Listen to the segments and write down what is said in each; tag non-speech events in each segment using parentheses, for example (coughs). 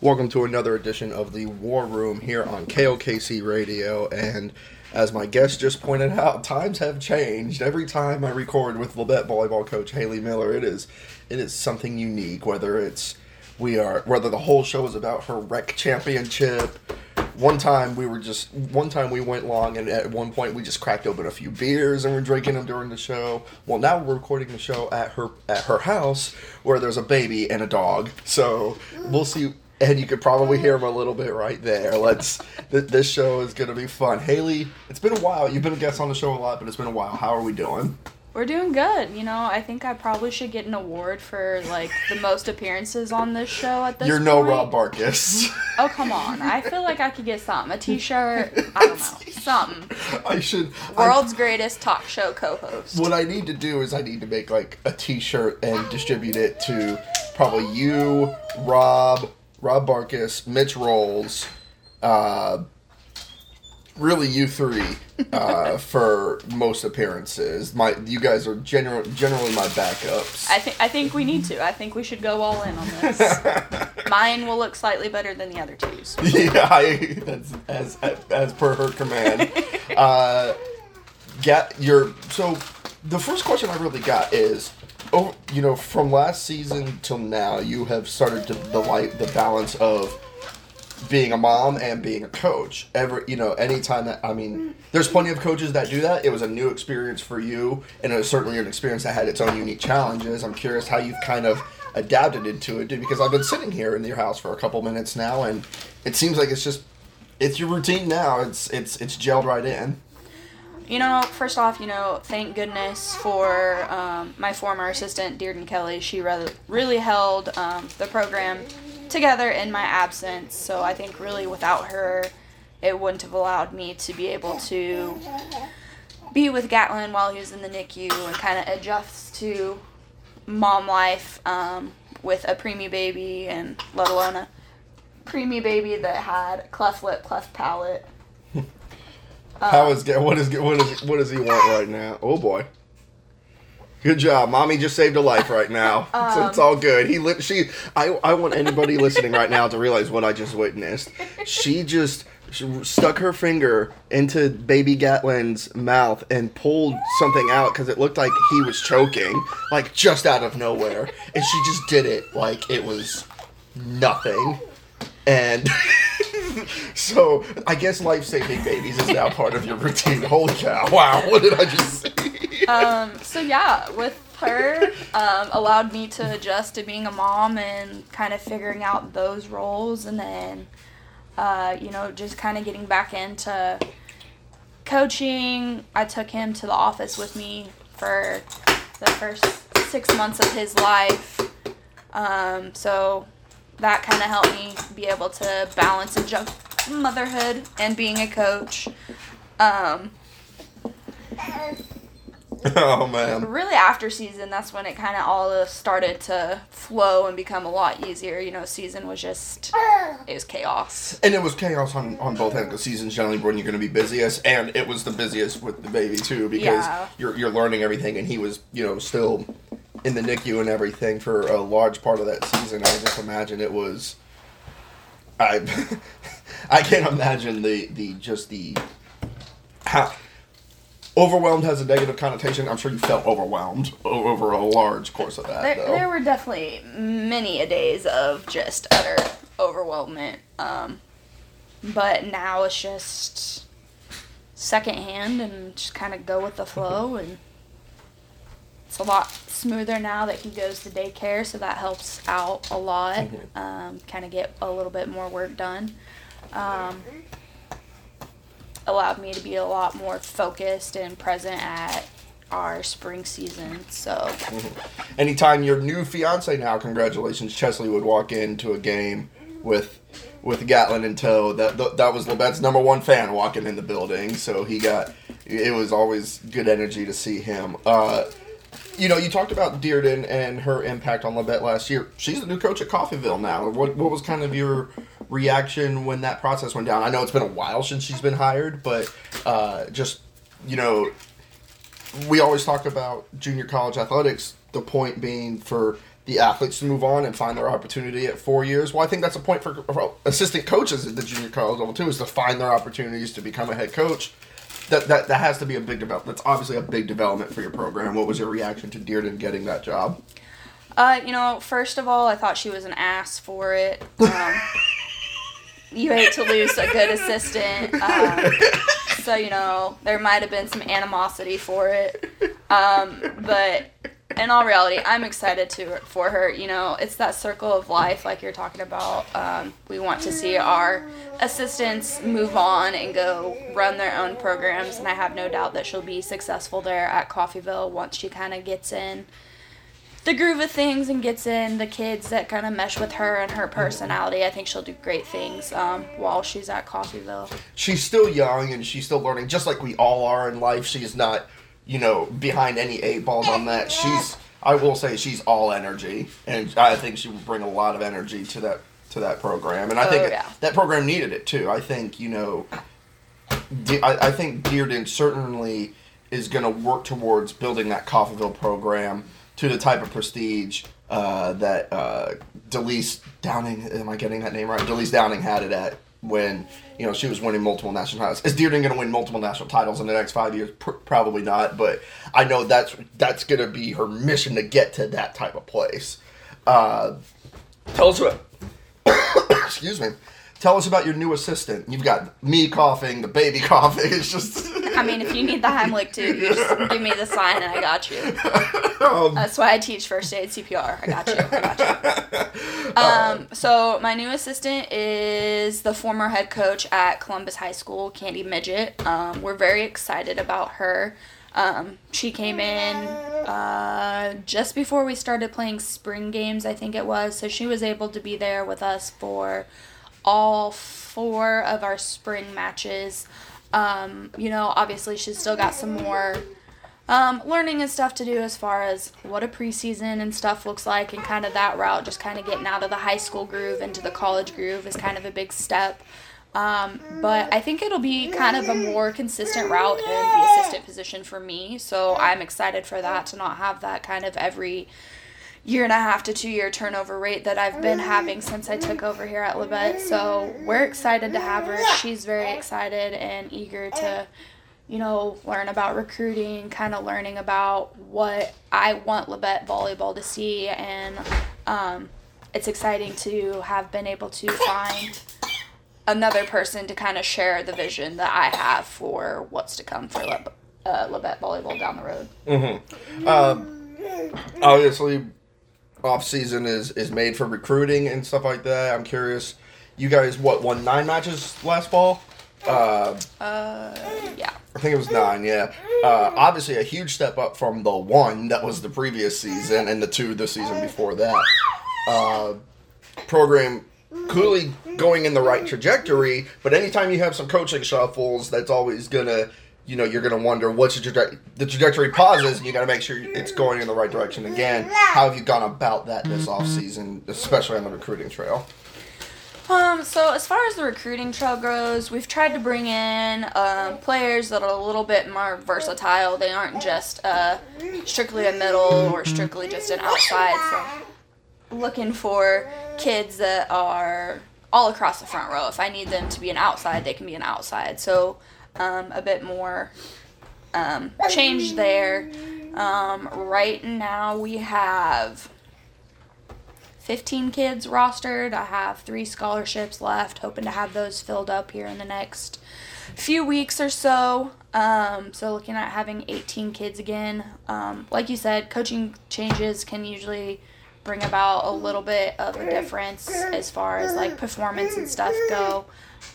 Welcome to another edition of the War Room here on KLKC Radio. And as my guest just pointed out, times have changed. Every time I record with Labette volleyball coach Haley Miller, it is it is something unique. Whether it's we are whether the whole show is about her rec championship. One time we were just one time we went long, and at one point we just cracked open a few beers and we're drinking them during the show. Well, now we're recording the show at her at her house where there's a baby and a dog. So we'll see and you could probably hear him a little bit right there. Let's. Th- this show is going to be fun. Haley, it's been a while. You've been a guest on the show a lot, but it's been a while. How are we doing? We're doing good. You know, I think I probably should get an award for like the most appearances on this show at this You're no. Rob Barkus. (laughs) Oh come on! I feel like I could get something. A T-shirt. I don't know. (laughs) Something. I should. I- World's greatest talk show co-host. what I need to do is I need to make like a T-shirt and distribute it to probably you, Rob, Rob Barkus, Mitch Rolls, uh, really you three uh, (laughs) for most appearances. My you guys are general, generally my backups. I think I think we need to. I think we should go all in on this. (laughs) Mine will look slightly better than the other two's. yeah, I, that's as as per her command. (laughs) uh, get your so the first question I really got is, oh, you know, from last season till now, you have started to the light the balance of being a mom and being a coach. Every you know, anytime that I mean, there's plenty of coaches that do that. It was a new experience for you, and it was certainly an experience that had its own unique challenges. I'm curious how you've kind of adapted into it, because I've been sitting here in your house for a couple minutes now, and it seems like it's just it's your routine now. It's it's it's gelled right in. You know, first off, you know, thank goodness for um, my former assistant, Dearden Kelly. She really held um, the program together in my absence. So I think really without her, it wouldn't have allowed me to be able to be with Gatlin while he was in the NICU and kind of adjust to mom life um, with a preemie baby and let alone a preemie baby that had cleft lip, cleft palate. How is what is what is what does he want right now? Oh boy. Good job, mommy. Just saved a life right now. (laughs) so it's all good. He lit. She. I. I want anybody listening right now to realize what I just witnessed. She just she stuck her finger into baby Gatlin's mouth and pulled something out because it looked like he was choking, like just out of nowhere, and she just did it like it was nothing. And (laughs) (laughs) so I guess life saving babies is now part of your routine. Holy cow! Wow, what did I just say? um, so yeah, with her, um, allowed me to adjust to being a mom and kind of figuring out those roles, and then, uh, you know, just kind of getting back into coaching. I took him to the office with me for the first six months of his life. Um, so that kind of helped me be able to balance and jump motherhood and being a coach. Um, (laughs) oh man. really after season that's when it kind of all started to flow and become a lot easier you know season was just it was chaos And it was chaos on, on both ends. The season's generally when you're going to be busiest, and it was the busiest with the baby too because Yeah. you're you're learning everything, and he was you know still in the NICU and everything for a large part of that season. I just imagine it was. I (laughs) I can't imagine the the just the how overwhelmed has a negative connotation. I'm sure you felt overwhelmed over a large course of that. there, though. there were definitely many a days of just utter overwhelmment um, but now it's just secondhand and just kind of go with the flow and it's a lot smoother now that he goes to daycare so that helps out a lot Mhm. um, kind of get a little bit more work done um, allowed me to be a lot more focused and present at our spring season so Anytime your new fiance now, congratulations, Chesley would walk into a game with with Gatlin in tow. That that, that was Labette's number one fan walking in the building, so he got it was always good energy to see him. Uh, you know, you talked about Dearden and her impact on Labette last year. She's the new coach at Coffeyville now. What what was kind of your reaction when that process went down? I know it's been a while since she's been hired, but uh, just you know, we always talk about junior college athletics. The point being for the athletes to move on and find their opportunity at four years. Well, I think that's a point for assistant coaches at the junior college level too, is to find their opportunities to become a head coach. That, that that has to be a big development. That's obviously a big development for your program. What was your reaction to Dearden getting that job? Uh, you know, first of all, I thought she was an ass for it. Um, (laughs) you hate to lose a good assistant. Um, so, you know, there might have been some animosity for it. Um, but in all reality, I'm excited to for her. You know, it's that circle of life, like you're talking about. Um, we want to see our assistants move on and go run their own programs, and I have no doubt that she'll be successful there at Coffeyville once she kind of gets in the groove of things and gets in the kids that kind of mesh with her and her personality. I think she'll do great things um, while she's at Coffeyville. She's still young and she's still learning, just like we all are in life. She's not, you know, behind any eight balls on that. She's, I will say, she's all energy, and I think she will bring a lot of energy to that to that program. And I Oh, think yeah. that program needed it too. I think you know, De- I, I think Dearden certainly is going to work towards building that Coffeyville program to the type of prestige uh, that uh, Delise Downing, am I getting that name right? Delise Downing had it at when you know she was winning multiple national titles. Is Dearden going to win multiple national titles in the next five years? Pr- probably not, but I know that's that's going to be her mission to get to that type of place. Uh, tell us what. (coughs) excuse me. Tell us about your new assistant. You've got me coughing, the baby (laughs) coughing. It's just. I mean, if you need the Heimlich too, you just give me the sign and I got you. um, (laughs) That's why I teach first aid CPR. I got you. I got you. (laughs) Um, so my new assistant is the former head coach at Columbus High School, Candy Midget. Um, we're very excited about her. Um, she came in uh, just before we started playing spring games, I think it was. So she was able to be there with us for all four of our spring matches. Um, you know, obviously she's still got some more um, learning and stuff to do as far as what a preseason and stuff looks like and kind of that route, just kind of getting out of the high school groove into the college groove is kind of a big step. Um, but I think it'll be kind of a more consistent route in the assistant position for me. So I'm excited for that to not have that kind of every year and a half to two year turnover rate that I've been having since I took over here at Labette. So we're excited to have her. She's very excited and eager to, you know, learn about recruiting, kind of learning about what I want Labette volleyball to see. And um, it's exciting to have been able to find another person to kind of share the vision that I have for what's to come for Lab- uh, Labette volleyball down the road. Um, obviously, off season is is made for recruiting and stuff like that. I'm curious. You guys, what won nine matches last fall? Uh, Uh, yeah. I think it was nine. Yeah. Uh, obviously, a huge step up from the one that was the previous season and the two the season before that. Uh, program clearly going in the right trajectory, but anytime you have some coaching shuffles, that's always gonna, you know, you're gonna wonder what's the, traje- the trajectory pauses, and you got to make sure it's going in the right direction again. How have you gone about that this off season, especially on the recruiting trail? Um, so as far as the recruiting trail goes, we've tried to bring in um, players that are a little bit more versatile. They aren't just uh, strictly a middle or strictly just an outside. So looking for kids that are all across the front row. If I need them to be an outside, they can be an outside. So um, a bit more um, change there. Um, right now we have 15 kids rostered. I have three scholarships left, hoping to have those filled up here in the next few weeks or so. Um, so looking at having 18 kids again. Um, like you said, coaching changes can usually bring about a little bit of a difference as far as like performance and stuff go.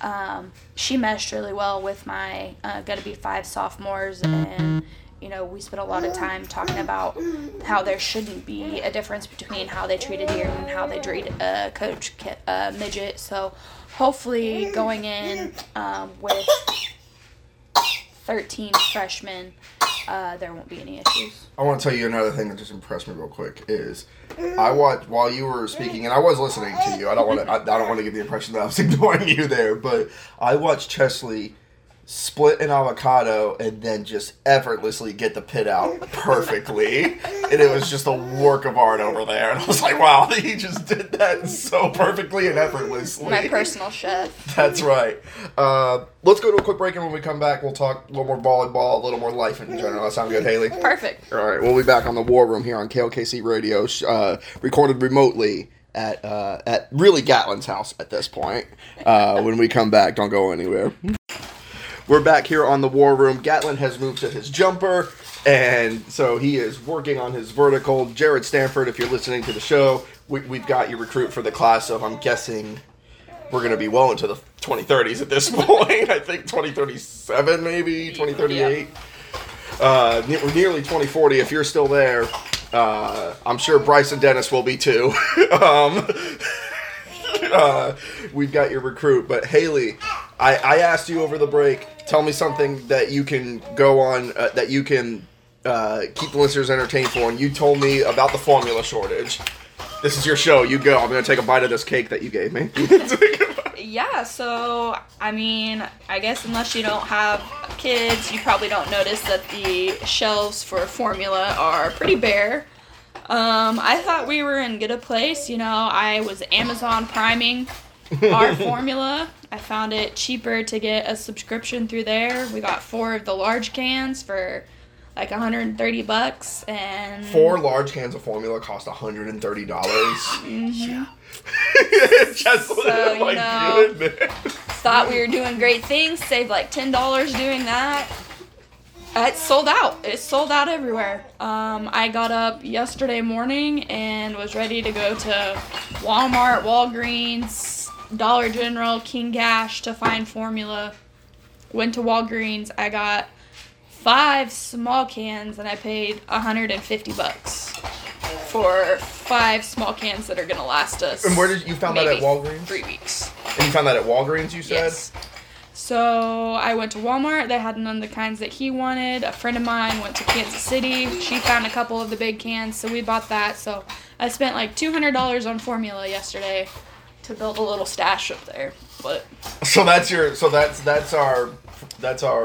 Um, she meshed really well with my uh, gonna be five sophomores and you know, we spent a lot of time talking about how there shouldn't be a difference between how they treated Dearden and how they treat uh, Coach uh, Midget. So hopefully going in um, with 13 freshmen, uh, there won't be any issues. I want to tell you another thing that just impressed me real quick is I watched while you were speaking, and I was listening to you. I don't want to. I, I don't want to give the impression that I was (laughs) ignoring you there, but I watched Chesley split an avocado, and then just effortlessly get the pit out perfectly. and it was just a work of art over there. And I was like, wow, (laughs) he just did that so perfectly and effortlessly. My personal chef. (laughs) That's right. Uh, let's go to a quick break, and when we come back, we'll talk a little more volleyball, a little more life in general. That sound good, Haley? Perfect. All right, we'll be back on the War Room here on KLKC Radio, uh, recorded remotely at uh, at really Gatlin's house at this point. Uh, when we come back, don't go anywhere. We're back here on the War Room. Gatlin has moved to his jumper, and so he is working on his vertical. Jared Stanford, if you're listening to the show, we, we've got your recruit for the class of, I'm guessing, we're going to be well into the 2030s at this (laughs) point. I think 2037, maybe 2038. Uh, ne- nearly 2040. If you're still there, uh, I'm sure Bryce and Dennis will be too. (laughs) um, (laughs) uh, we've got your recruit, but Haley, I, I asked you over the break. Tell me something that you can go on uh, that you can uh, keep the listeners entertained for, and you told me about the formula shortage. This is your show. You go. I'm gonna take a bite of this cake that you gave me. (laughs) Yeah, so I mean, I guess unless you don't have kids, you probably don't notice that the shelves for formula are pretty bare. Um, I thought we were in good a place. You know, I was Amazon priming (laughs) our formula. I found it cheaper to get a subscription through there. We got four of the large cans for like 130 bucks, and Four large cans of formula cost $130. (laughs) Yeah. (laughs) Just So, you my know- goodness. thought we were doing great things. Saved like ten dollars doing that. It's sold out. It's sold out everywhere. Um, I got up yesterday morning and was ready to go to Walmart, Walgreens, Dollar General, King Cash to find formula. Went to Walgreens. I got five small cans and I paid 150 bucks for five small cans that are gonna last us. And where did you found that at Walgreens? Three weeks. And you found that at Walgreens, you said? Yes. So I went to Walmart. They had none of the kinds that he wanted. A friend of mine went to Kansas City. She found a couple of the big cans, so we bought that. So I spent like two hundred dollars on formula yesterday to build a little stash up there. But So that's your so that's that's our that's our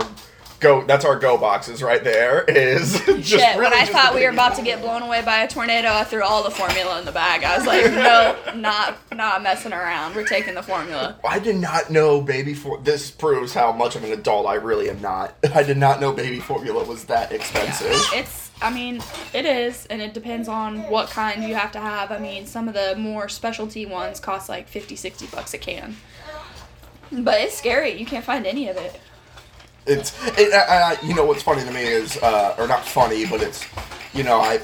go that's our go boxes right there is (laughs) just shit, when I thought we were about to get blown away by a tornado, I threw all the formula in the bag. I was like, no, (laughs) not not messing around. We're taking the formula. I did not know baby for this proves how much of an adult I really am not. (laughs) I did not know baby formula was that expensive. It's, I mean, it is, and it depends on what kind you have to have. I mean, some of the more specialty ones cost like 50, 60 bucks a can. But it's scary. You can't find any of it. It's it, you know what's funny to me is uh, or not funny, but it's you know I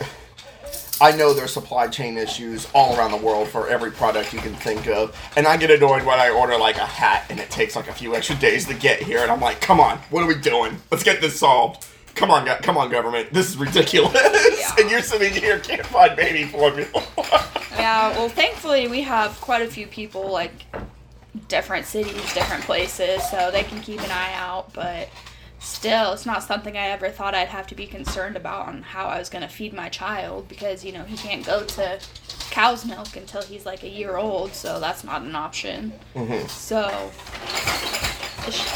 I know there's supply chain issues all around the world for every product you can think of, and I get annoyed when I order like a hat and it takes like a few extra days to get here, and I'm like, come on, what are we doing? Let's get this solved. Come on, come on, government. This is ridiculous. (laughs) and you're sitting here can't find baby formula. Yeah, well, thankfully, we have quite a few people, like, different cities, different places, so they can keep an eye out, but still, it's not something I ever thought I'd have to be concerned about on how I was going to feed my child because, you know, he can't go to cow's milk until he's like a year old, so that's not an option. Mm-hmm. So,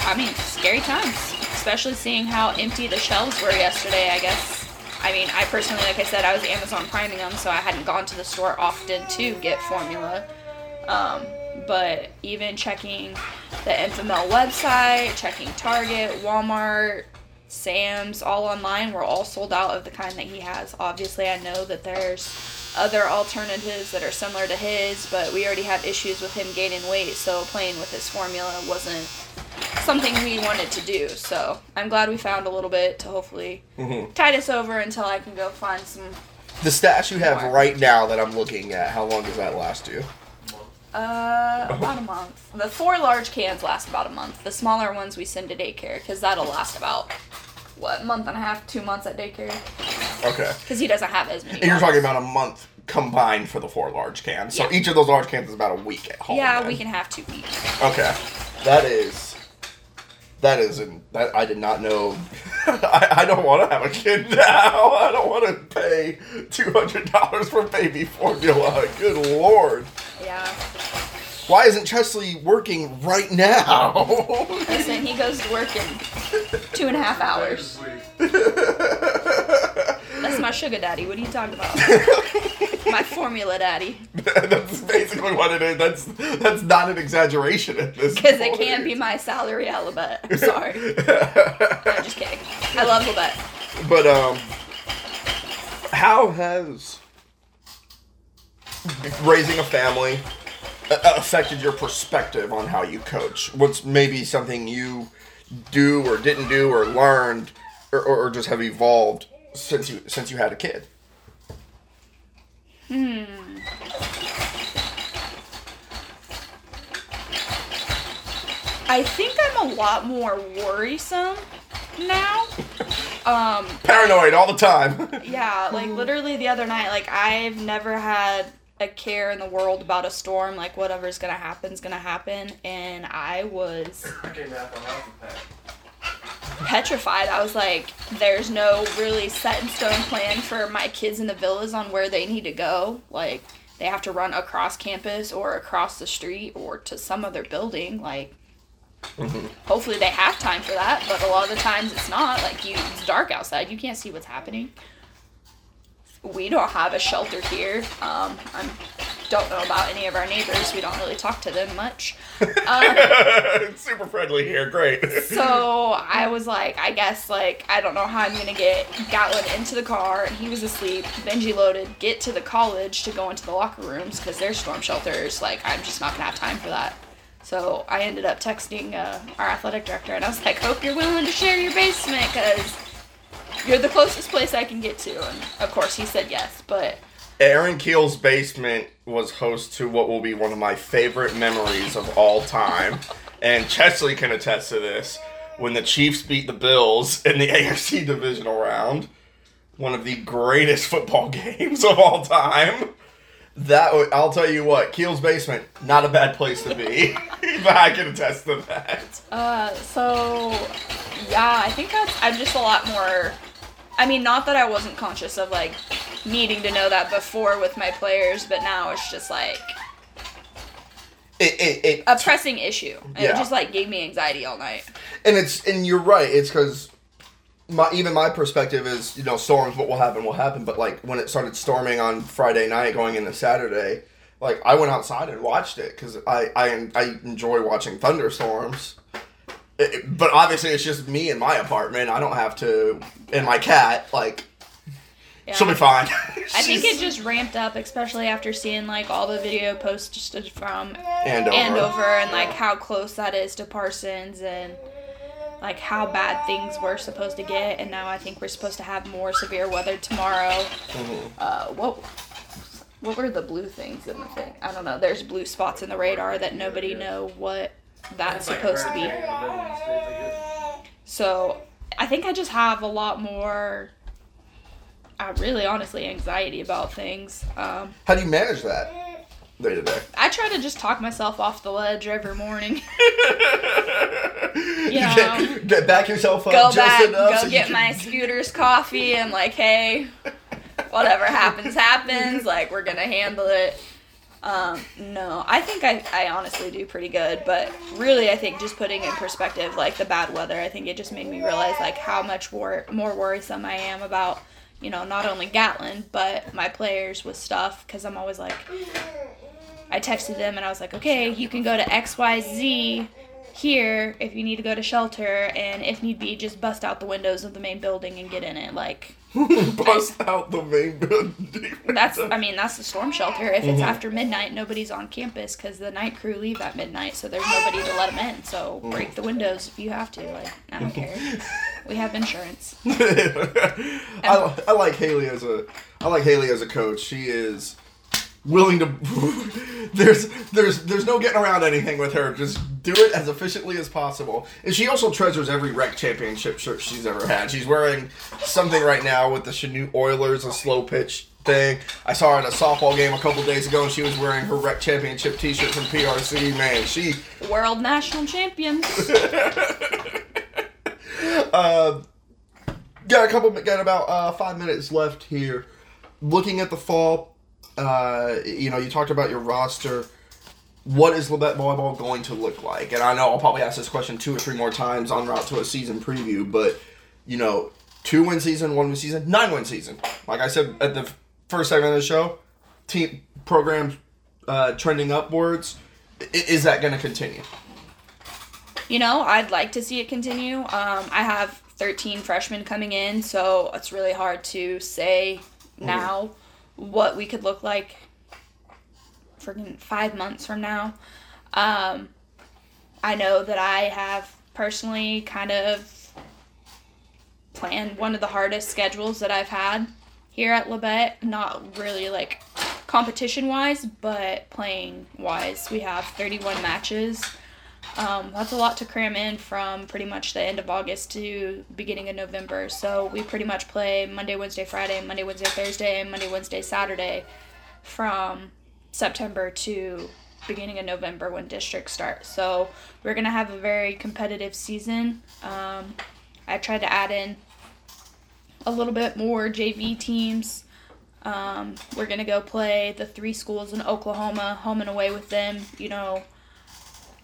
I mean, scary times, especially seeing how empty the shelves were yesterday, I guess. I mean, I personally, like I said, I was Amazon priming them, so I hadn't gone to the store often to get formula. Um, but even checking the Enfamil website, checking Target, Walmart, Sam's, all online, were all sold out of the kind that he has. Obviously, I know that there's other alternatives that are similar to his, but we already have issues with him gaining weight, so playing with his formula wasn't something we wanted to do. So I'm glad we found a little bit to hopefully tide us over until I can go find some. the stash you have More. right now that I'm looking at, how long does that last you? Uh, about a month. The four large cans last about a month. The smaller ones we send to daycare because that'll last about what month and a half, two months at daycare (laughs) Okay. because he doesn't have as many. And you're talking about a month combined for the four large cans. So Yeah. each of those large cans is about a week at home. Yeah, then. we can have two weeks. Okay, that is that is an, that I did not know. (laughs) I, I don't want to have a kid now. I don't want to pay two hundred dollars for baby formula. Good lord! Yeah. Why isn't Chesley working right now? Listen, he goes to work in Two and a half hours. (laughs) That's my sugar daddy. What are you talking about? (laughs) my formula daddy. (laughs) that's basically what it is. That's that's not an exaggeration at this Because it point. can be my salary at Labette. (laughs) I'm sorry. I'm just kidding. I love Labette. But um, how has raising a family affected your perspective on how you coach? What's maybe something you do or didn't do or learned or, or, or just have evolved since you since you had a kid? Hmm. I think I'm a lot more worrisome now. (laughs) Um, Paranoid all the time. (laughs) yeah, like literally the other night, like I've never had a care in the world about a storm. Like whatever's gonna happen is gonna happen, and I was petrified. I was like, there's no really set in stone plan for my kids in the villas on where they need to go. Like, they have to run across campus or across the street or to some other building. Like, hopefully they have time for that, but a lot of the times it's not. Like, you, it's dark outside, you can't see what's happening. We don't have a shelter here. Um, I don't know about any of our neighbors. We don't really talk to them much. (laughs) Um, Super friendly here. Great. so I was like, I guess like I don't know how I'm gonna get Gatlin into the car, and he was asleep. Benji loaded, get to the college to go into the locker rooms because there's storm shelters. Like I'm just not gonna have time for that. So I ended up texting uh, our athletic director, and I was like, hope you're willing to share your basement because you're the closest place I can get to. And of course he said yes, but Aaron Keel's basement was host to what will be one of my favorite memories of all time. and Chesley can attest to this. When the Chiefs beat the Bills in the (laughs) AFC divisional round, one of the greatest football (laughs) games of all time. That w- I'll tell you what, Keel's basement, not a bad place to be. (laughs) but I can attest to that. Uh, so yeah, I think that's I'm just a lot more. I mean, not that I wasn't conscious of like needing to know that before with my players, but now it's just like It, it, it a pressing issue. And Yeah. It just like gave me anxiety all night. and it's and you're right. It's because my even my perspective is you know storms. What will happen will happen. But like when it started storming on Friday night, going into Saturday, like I went outside and watched it because I, I I enjoy watching thunderstorms. It- but obviously, it's just me in my apartment. I don't have to, and my cat. Like Yeah. she'll be fine. I think it just ramped up, especially after seeing like all the video posted from and over. Andover and like how close that is to Parsons and like how bad things were supposed to get. And now I think we're supposed to have more severe weather tomorrow. Uh, what what were the blue things in the thing? I don't know. There's blue spots in the radar that nobody know what that's supposed to be. So I think I just have a lot more. I really, honestly, anxiety about things. Um, How do you manage that day to day? I try to just talk myself off the ledge every morning. (laughs) You know. get, get back yourself up go just back, enough go so get can- my scooter's coffee, and like, hey, whatever happens, happens. Like, we're gonna handle it. Um, no, I think I, I honestly do pretty good, but really, I think just putting in perspective, like the bad weather, I think it just made me realize like how much wor- more worrisome I am about, you know, not only Gatlin but my players with stuff, because I'm always like, I texted them and I was like, okay, you can go to X Y Z here if you need to go to shelter, and if need be, just bust out the windows of the main building and get in it. Like (laughs) bust out the main building. that's, I mean, that's the storm shelter. If it's mm-hmm. after midnight, nobody's on campus because the night crew leave at midnight, so there's nobody to let them in. So mm. break the windows if you have to. Like I don't care. (laughs) We have insurance. (laughs) I, I like Haley as a I like Haley as a coach. She is willing to (laughs) there's there's there's no getting around anything with her. Just do it as efficiently as possible. And she also treasures every rec championship shirt she's ever had. She's wearing something right now with the Chanute Oilers, a slow pitch thing. I saw her at a softball game a couple days ago and she was wearing her rec championship t shirt from PRC. Man, she World national champions. (laughs) Uh, got a couple. Got about uh, five minutes left here. Looking at the fall, uh, you know, you talked about your roster. what is Labette volleyball going to look like? And I know I'll probably ask this question two or three more times on route to a season preview, but you know, two win season, one win season, nine win season. Like I said at the first segment of the show, team programs uh, trending upwards. I- Is that going to continue? You know, I'd like to see it continue. Um, I have 13 freshmen coming in, so it's really hard to say now what we could look like freaking five months from now. Um, I know that I have personally kind of planned one of the hardest schedules that I've had here at Labette. Not really like competition wise, but playing wise. We have 31 matches. Um, that's a lot to cram in from pretty much the end of August to beginning of November. So we pretty much play Monday, Wednesday, Friday, Monday, Wednesday, Thursday, and Monday, Wednesday, Saturday from September to beginning of November when districts start. So we're gonna have a very competitive season. Um, I tried to add in a little bit more JV teams. Um, we're gonna go play the three schools in Oklahoma, home and away with them. You know,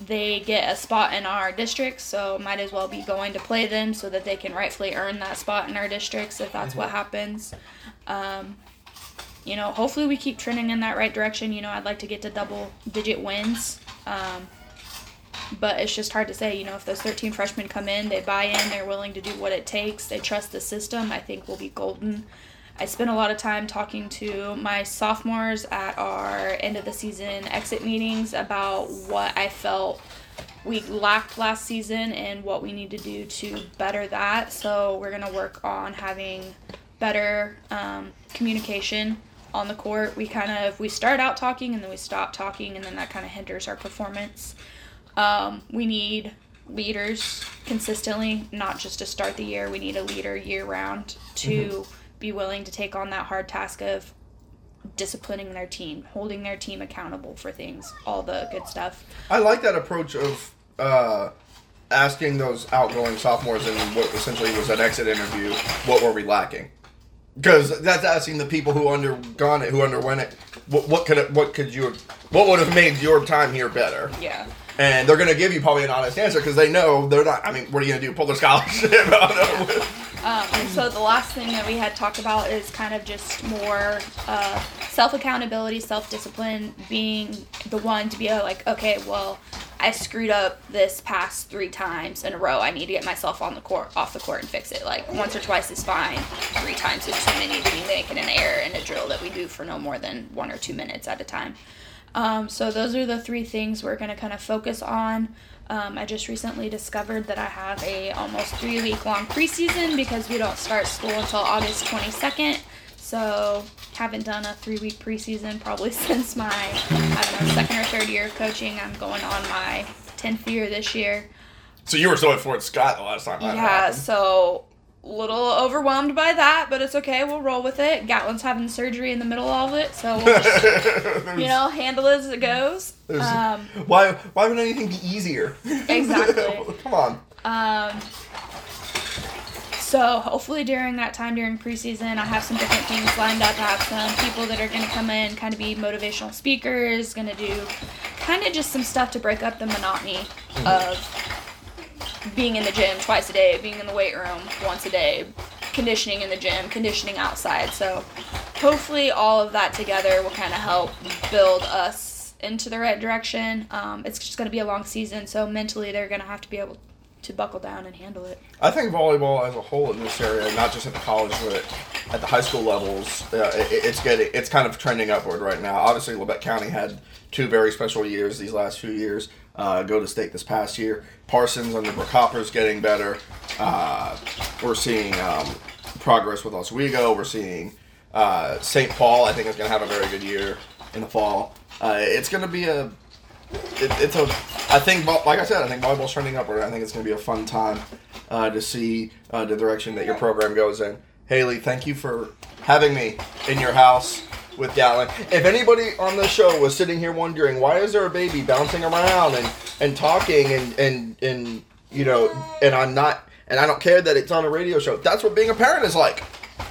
they get a spot in our district, so might as well be going to play them so that they can rightfully earn that spot in our districts if that's what happens. Um, you know, hopefully we keep trending in that right direction. You know, I'd like to get to double digit wins. Um, but it's just hard to say. You know, if those 13 freshmen come in, they buy in, they're willing to do what it takes, they trust the system, I think we'll be golden. I spent a lot of time talking to my sophomores at our end of the season exit meetings about what I felt we lacked last season and what we need to do to better that. So we're gonna work on having better um, communication on the court. We kind of we start out talking and then we stop talking and then that kind of hinders our performance. Um, we need leaders consistently, not just to start the year. We need a leader year round to be willing to take on that hard task of disciplining their team, holding their team accountable for things, all the good stuff. I like that approach of uh, asking those outgoing sophomores in what essentially was an exit interview, what were we lacking? Because that's asking the people who undergone it, who underwent it, what, what could it, what could you, what would have made your time here better? Yeah. And they're gonna give you probably an honest answer because they know they're not. I mean, what are you gonna do? Pull their scholarship out of it? Um, and so the last thing that we had talked about is kind of just more uh, self accountability, self discipline, being the one to be uh, like, okay, well, I screwed up this past three times in a row. I need to get myself on the court, off the court, and fix it. Like once or twice is fine. Three times is too many to be making an error in a drill that we do for no more than one or two minutes at a time. Um, so those are the three things we're going to kind of focus on. Um, I just recently discovered that I have a almost three week long preseason because we don't start school until August 22nd. So haven't done a three week preseason probably (laughs) since my I don't know second or third year of coaching. I'm going on my 10th year this year. So you were still at Fort Scott the last time. Yeah, happened. so little overwhelmed by that, but it's okay. We'll roll with it. Gatlin's having surgery in the middle of it, so we'll (laughs) just, you know handle it as it goes. Um, why? Why would anything be easier? Exactly. (laughs) Come on. Um, so hopefully during that time during preseason, I have some different things lined up. I have some people that are going to come in, kind of be motivational speakers, going to do kind of just some stuff to break up the monotony of being in the gym twice a day, being in the weight room once a day, conditioning in the gym, conditioning outside. So hopefully all of that together will kind of help build us into the right direction. Um, it's just going to be a long season, so mentally they're going to have to be able to buckle down and handle it. I think volleyball as a whole in this area, not just at the college but at the high school levels, uh, it, it's getting it's kind of trending upward right now. Obviously, Labette County had two very special years these last few years. Uh, go to state this past year. Parsons under Hopper's getting better. Uh, we're seeing um, progress with Oswego. We're seeing uh, St. Paul. I think is going to have a very good year in the fall. Uh, it's going to be a it, it's a. I think, like I said, I think volleyball's trending upward. I think it's going to be a fun time uh, to see uh, the direction that your program goes in. Haley, thank you for having me in your house with Gatlin. If anybody on the show was sitting here wondering why is there a baby bouncing around and and talking and and and you know, and I'm not, and I don't care that it's on a radio show. That's what being a parent is like.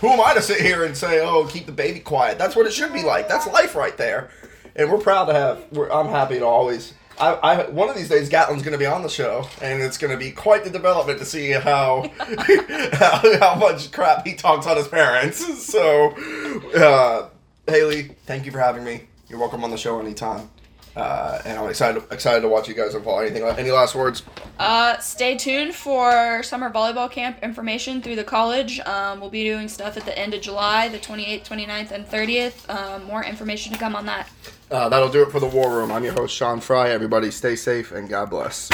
Who am I to sit here and say, "Oh, keep the baby quiet"? That's what it should be like. That's life right there. and we're proud to have. I'm happy to always. I, I one of these days Gatlin's going to be on the show, and it's going to be quite the development to see how (laughs) how, how much crap he talks on his parents. (laughs) So, uh, Haley, thank you for having me. You're welcome on the show anytime. Uh, and I'm excited excited to watch you guys evolve. Anything? Any last words? Uh, stay tuned for summer volleyball camp information through the college. Um, we'll be doing stuff at the end of July, the 28th, 29th, and 30th. Um, more information to come on that. Uh, that'll do it for the War Room. I'm your host, Sean Fry. Everybody stay safe and God bless.